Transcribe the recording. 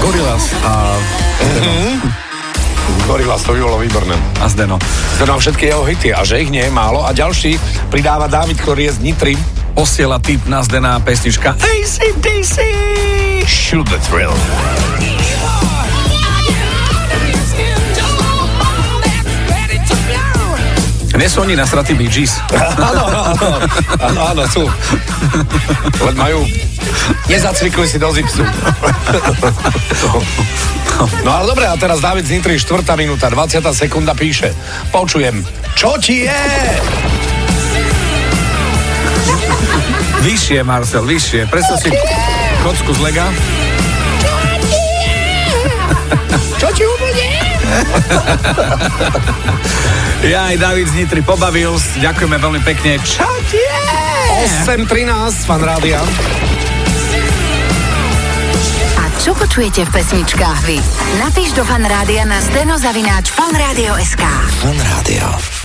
Gorilas a Gorilas, to by bolo výborné. a Zdeno. Nám všetky jeho hity a že ich nie je málo. A ďalší pridáva David, ktorý je z Nitry. Posiela tip na Zdena pesnička ACDC. Shoot the thrill. Nie sú oni nasratí Bee Gees. Áno, áno, áno, áno, sú. Len majú... Nezacvikli si do zipsu. No ale dobre, a teraz David z Nitry, 4. minúta, 20. sekunda píše. Počujem, čo ti je? Vyššie, Marcel, vyššie. Predstav si kocku z lega. Ja aj David z Nitry pobavil. Ďakujeme veľmi pekne. Ti je? 8.13, fan rádia. A čo počujete v pesničkách vy? Napíš do fanrádia na steno zavináč fanradio.sk. Fan Rádio.